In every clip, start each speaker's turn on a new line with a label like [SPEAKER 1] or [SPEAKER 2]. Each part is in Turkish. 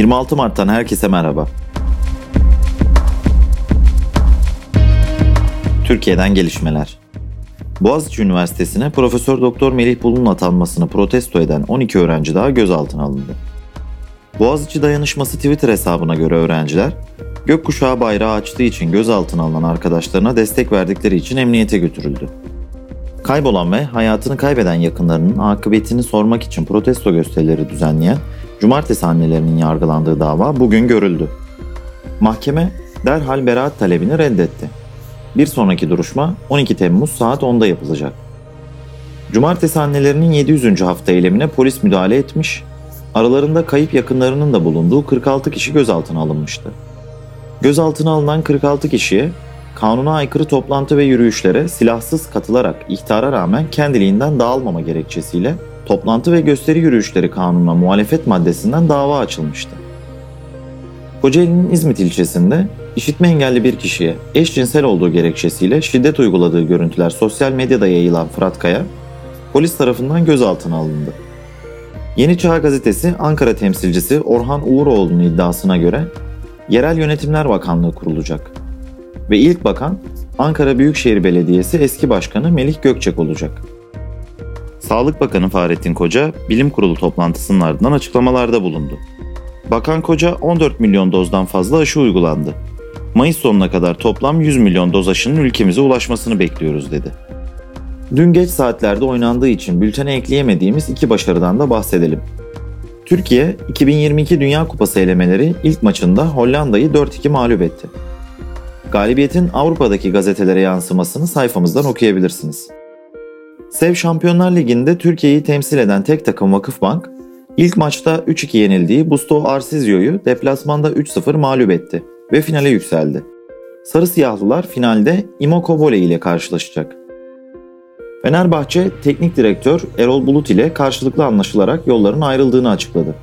[SPEAKER 1] 26 Mart'tan herkese merhaba. Türkiye'den gelişmeler. Boğaziçi Üniversitesi'ne Profesör Doktor Melih Bulun'un atanmasını protesto eden 12 öğrenci daha gözaltına alındı. Boğaziçi Dayanışması Twitter hesabına göre öğrenciler, gökkuşağı bayrağı açtığı için gözaltına alınan arkadaşlarına destek verdikleri için emniyete götürüldü. Kaybolan ve hayatını kaybeden yakınlarının akıbetini sormak için protesto gösterileri düzenleyen Cumartesi annelerinin yargılandığı dava bugün görüldü. Mahkeme derhal beraat talebini reddetti. Bir sonraki duruşma 12 Temmuz saat 10'da yapılacak. Cumartesi annelerinin 700. hafta eylemine polis müdahale etmiş, aralarında kayıp yakınlarının da bulunduğu 46 kişi gözaltına alınmıştı. Gözaltına alınan 46 kişiye kanuna aykırı toplantı ve yürüyüşlere silahsız katılarak ihtara rağmen kendiliğinden dağılmama gerekçesiyle toplantı ve gösteri yürüyüşleri kanununa muhalefet maddesinden dava açılmıştı. Kocaeli'nin İzmit ilçesinde işitme engelli bir kişiye eşcinsel olduğu gerekçesiyle şiddet uyguladığı görüntüler sosyal medyada yayılan Fırat Kaya, polis tarafından gözaltına alındı. Yeni Çağ gazetesi Ankara temsilcisi Orhan Uğuroğlu'nun iddiasına göre Yerel Yönetimler Bakanlığı kurulacak ve ilk bakan Ankara Büyükşehir Belediyesi eski başkanı Melih Gökçek olacak. Sağlık Bakanı Fahrettin Koca, bilim kurulu toplantısının ardından açıklamalarda bulundu. Bakan Koca 14 milyon dozdan fazla aşı uygulandı. Mayıs sonuna kadar toplam 100 milyon doz aşının ülkemize ulaşmasını bekliyoruz dedi. Dün geç saatlerde oynandığı için bültene ekleyemediğimiz iki başarıdan da bahsedelim. Türkiye 2022 Dünya Kupası elemeleri ilk maçında Hollanda'yı 4-2 mağlup etti. Galibiyetin Avrupa'daki gazetelere yansımasını sayfamızdan okuyabilirsiniz. Sev Şampiyonlar Ligi'nde Türkiye'yi temsil eden tek takım Vakıfbank, ilk maçta 3-2 yenildiği Busto Arsizio'yu deplasmanda 3-0 mağlup etti ve finale yükseldi. Sarı siyahlılar finalde Imoko Voley ile karşılaşacak. Fenerbahçe teknik direktör Erol Bulut ile karşılıklı anlaşılarak yolların ayrıldığını açıkladı.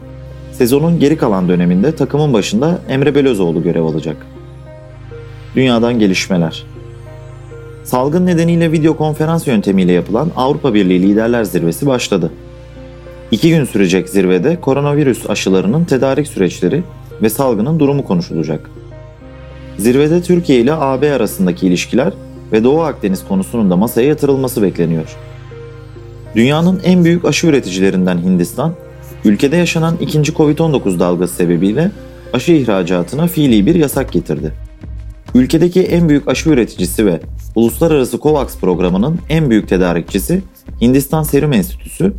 [SPEAKER 1] Sezonun geri kalan döneminde takımın başında Emre Belözoğlu görev alacak. Dünyadan gelişmeler. Salgın nedeniyle video konferans yöntemiyle yapılan Avrupa Birliği Liderler Zirvesi başladı. İki gün sürecek zirvede koronavirüs aşılarının tedarik süreçleri ve salgının durumu konuşulacak. Zirvede Türkiye ile AB arasındaki ilişkiler ve Doğu Akdeniz konusunun da masaya yatırılması bekleniyor. Dünyanın en büyük aşı üreticilerinden Hindistan, ülkede yaşanan ikinci Covid-19 dalgası sebebiyle aşı ihracatına fiili bir yasak getirdi. Ülkedeki en büyük aşı üreticisi ve Uluslararası COVAX programının en büyük tedarikçisi Hindistan Serum Enstitüsü,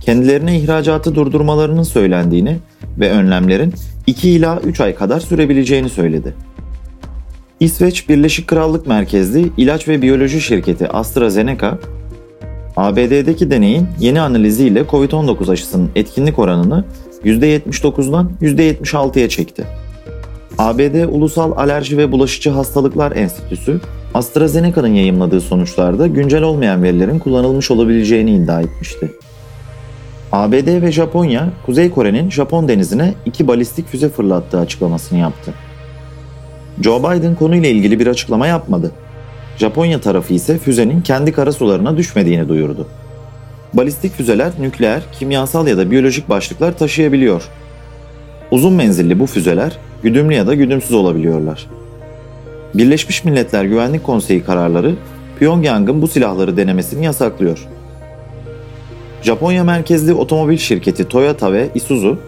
[SPEAKER 1] kendilerine ihracatı durdurmalarının söylendiğini ve önlemlerin 2 ila 3 ay kadar sürebileceğini söyledi. İsveç Birleşik Krallık merkezli ilaç ve biyoloji şirketi AstraZeneca, ABD'deki deneyin yeni analiziyle COVID-19 aşısının etkinlik oranını %79'dan %76'ya çekti. ABD Ulusal Alerji ve Bulaşıcı Hastalıklar Enstitüsü, AstraZeneca'nın yayımladığı sonuçlarda güncel olmayan verilerin kullanılmış olabileceğini iddia etmişti. ABD ve Japonya, Kuzey Kore'nin Japon denizine iki balistik füze fırlattığı açıklamasını yaptı. Joe Biden konuyla ilgili bir açıklama yapmadı. Japonya tarafı ise füzenin kendi karasularına düşmediğini duyurdu. Balistik füzeler nükleer, kimyasal ya da biyolojik başlıklar taşıyabiliyor. Uzun menzilli bu füzeler güdümlü ya da güdümsüz olabiliyorlar. Birleşmiş Milletler Güvenlik Konseyi kararları Pyongyang'ın bu silahları denemesini yasaklıyor. Japonya merkezli otomobil şirketi Toyota ve Isuzu,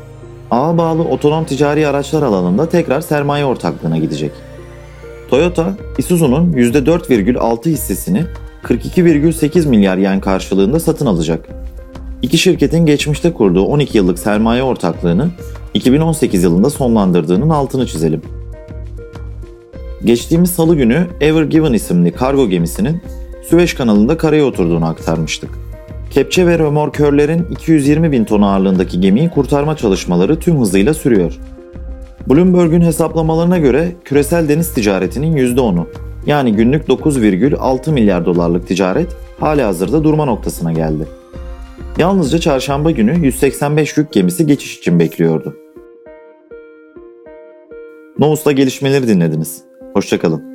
[SPEAKER 1] ağa bağlı otonom ticari araçlar alanında tekrar sermaye ortaklığına gidecek. Toyota, Isuzu'nun %4,6 hissesini 42,8 milyar yen karşılığında satın alacak. İki şirketin geçmişte kurduğu 12 yıllık sermaye ortaklığını 2018 yılında sonlandırdığının altını çizelim. Geçtiğimiz salı günü Ever Given isimli kargo gemisinin Süveyş kanalında karaya oturduğunu aktarmıştık. Kepçe ve römorkörlerin 220 bin ton ağırlığındaki gemiyi kurtarma çalışmaları tüm hızıyla sürüyor. Bloomberg'un hesaplamalarına göre küresel deniz ticaretinin %10'u yani günlük 9,6 milyar dolarlık ticaret hala hazırda durma noktasına geldi. Yalnızca çarşamba günü 185 yük gemisi geçiş için bekliyordu. Nous'ta gelişmeleri dinlediniz. Hoşçakalın.